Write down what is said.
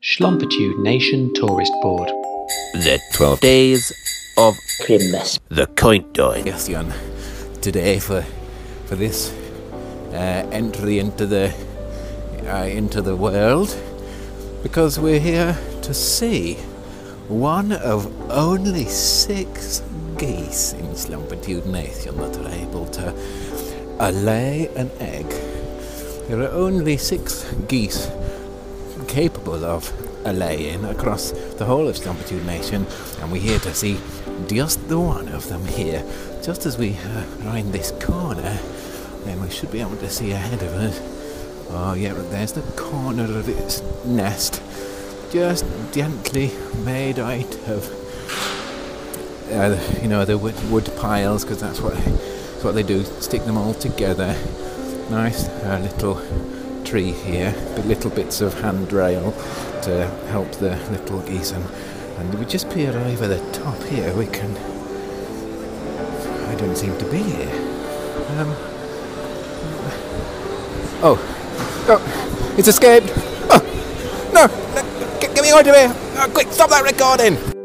Schlumpitude Nation Tourist Board. The 12 days of Christmas. the countdown. Yes, Jan. Today for for this uh, entry into the uh, into the world, because we're here to see one of only six geese in Slumpitude Nation that are able to uh, lay an egg. There are only six geese capable of a laying across the whole of Slumpitude Nation, and we're here to see just the one of them here. Just as we uh, round this corner, then we should be able to see ahead of us. Oh, yeah, there's the corner of its nest, just gently made out of, uh, you know, the wood, wood piles, because that's what that's what they do. Stick them all together. Nice uh, little tree here, with little bits of handrail to help the little geese. And, and we just peer over the top here. We can. I don't seem to be here. Um. Oh, oh, it's escaped. Oh, no, no get, get me out of here! Oh, quick, stop that recording!